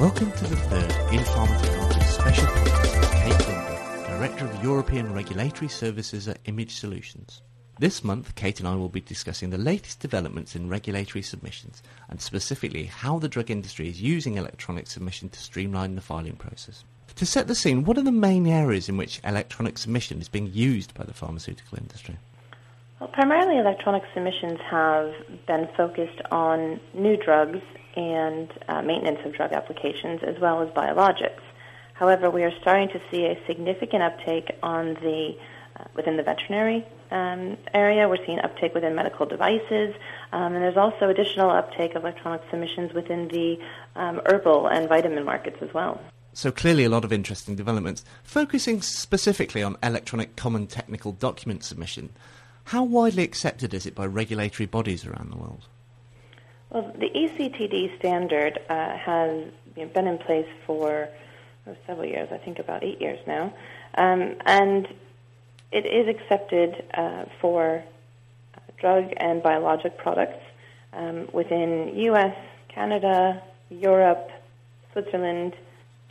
Welcome to the third In Pharma special podcast with Kate Gumber, Director of European Regulatory Services at Image Solutions. This month, Kate and I will be discussing the latest developments in regulatory submissions and specifically how the drug industry is using electronic submission to streamline the filing process. To set the scene, what are the main areas in which electronic submission is being used by the pharmaceutical industry? Well, primarily electronic submissions have been focused on new drugs and uh, maintenance of drug applications as well as biologics. However, we are starting to see a significant uptake on the uh, within the veterinary um, area. We're seeing uptake within medical devices, um, and there's also additional uptake of electronic submissions within the um, herbal and vitamin markets as well. So clearly, a lot of interesting developments. Focusing specifically on electronic common technical document submission, how widely accepted is it by regulatory bodies around the world? Well, the ECTD standard uh, has been in place for oh, several years, I think about eight years now, um, and it is accepted uh, for drug and biologic products um, within U.S., Canada, Europe, Switzerland,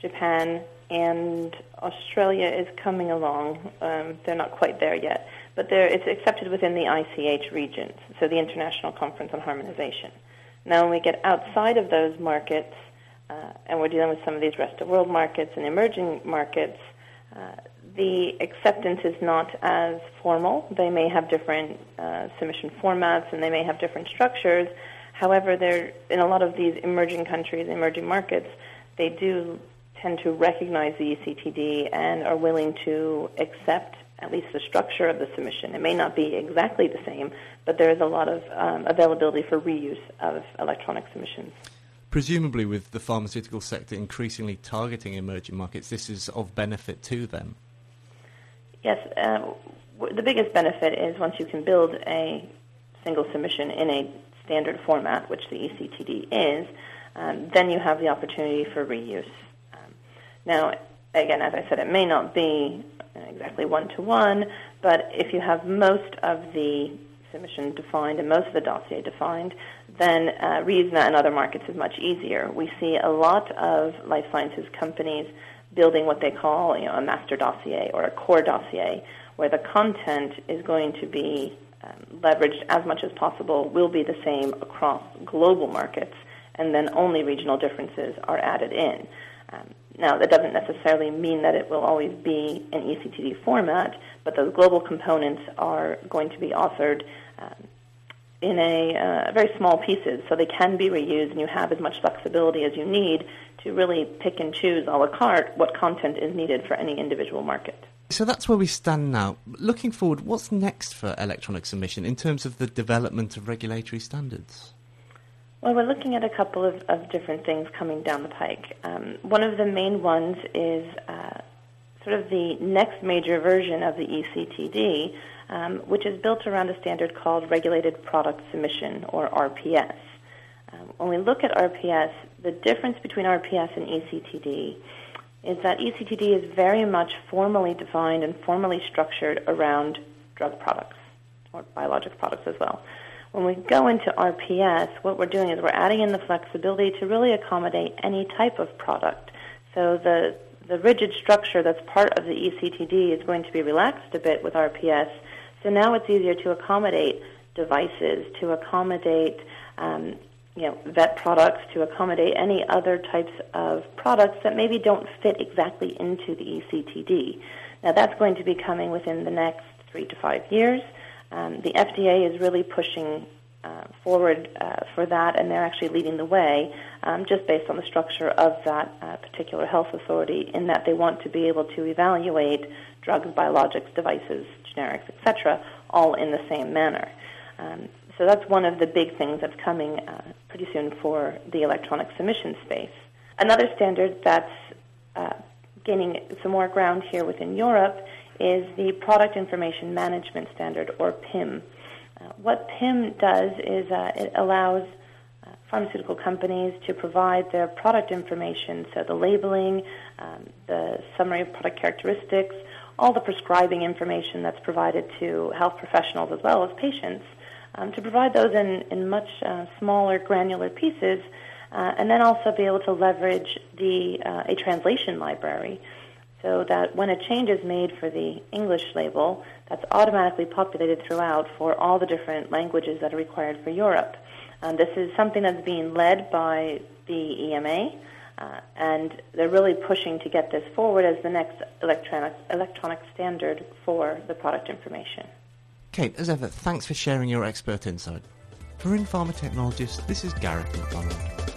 Japan, and Australia is coming along. Um, they're not quite there yet, but it's accepted within the ICH regions, so the International Conference on Harmonization. Now, when we get outside of those markets, uh, and we're dealing with some of these rest of world markets and emerging markets, uh, the acceptance is not as formal. They may have different uh, submission formats and they may have different structures. However, they're, in a lot of these emerging countries, emerging markets, they do tend to recognize the ECTD and are willing to accept at least the structure of the submission. It may not be exactly the same, but there is a lot of um, availability for reuse of electronic submissions. Presumably, with the pharmaceutical sector increasingly targeting emerging markets, this is of benefit to them. Yes, uh, w- the biggest benefit is once you can build a single submission in a standard format, which the ECTD is, um, then you have the opportunity for reuse. Um, now, again, as I said, it may not be exactly one to one, but if you have most of the submission defined and most of the dossier defined, then uh, reusing in other markets is much easier. We see a lot of life sciences companies building what they call you know, a master dossier or a core dossier, where the content is going to be um, leveraged as much as possible, will be the same across global markets, and then only regional differences are added in. Um, now, that doesn't necessarily mean that it will always be an ECTD format, but those global components are going to be authored um, in a uh, very small pieces, so they can be reused, and you have as much flexibility as you need to really pick and choose a la carte what content is needed for any individual market. So that's where we stand now. Looking forward, what's next for electronic submission in terms of the development of regulatory standards? Well, we're looking at a couple of, of different things coming down the pike. Um, one of the main ones is uh, sort of the next major version of the ECTD, um, which is built around a standard called Regulated Product Submission, or RPS. Um, when we look at RPS, the difference between RPS and ECTD is that ECTD is very much formally defined and formally structured around drug products, or biologic products as well. When we go into RPS, what we're doing is we're adding in the flexibility to really accommodate any type of product. So the the rigid structure that's part of the ECTD is going to be relaxed a bit with RPS. So now it's easier to accommodate devices, to accommodate um, you know, vet products, to accommodate any other types of products that maybe don't fit exactly into the ECTD. Now that's going to be coming within the next three to five years. Um, the FDA is really pushing uh, forward uh, for that, and they're actually leading the way um, just based on the structure of that uh, particular health authority, in that they want to be able to evaluate drugs, biologics, devices, generics, etc., all in the same manner. Um, so that's one of the big things that's coming uh, pretty soon for the electronic submission space. Another standard that's uh, gaining some more ground here within Europe is the Product Information Management Standard, or PIM. Uh, what PIM does is uh, it allows uh, pharmaceutical companies to provide their product information, so the labeling, um, the summary of product characteristics, all the prescribing information that's provided to health professionals as well as patients, um, to provide those in, in much uh, smaller granular pieces uh, and then also be able to leverage the uh, a translation library so that when a change is made for the English label, that's automatically populated throughout for all the different languages that are required for Europe. Um, this is something that's being led by the EMA, uh, and they're really pushing to get this forward as the next electronic, electronic standard for the product information. Kate, as ever, thanks for sharing your expert insight. For In Pharma Technologists, this is Gareth McDonald.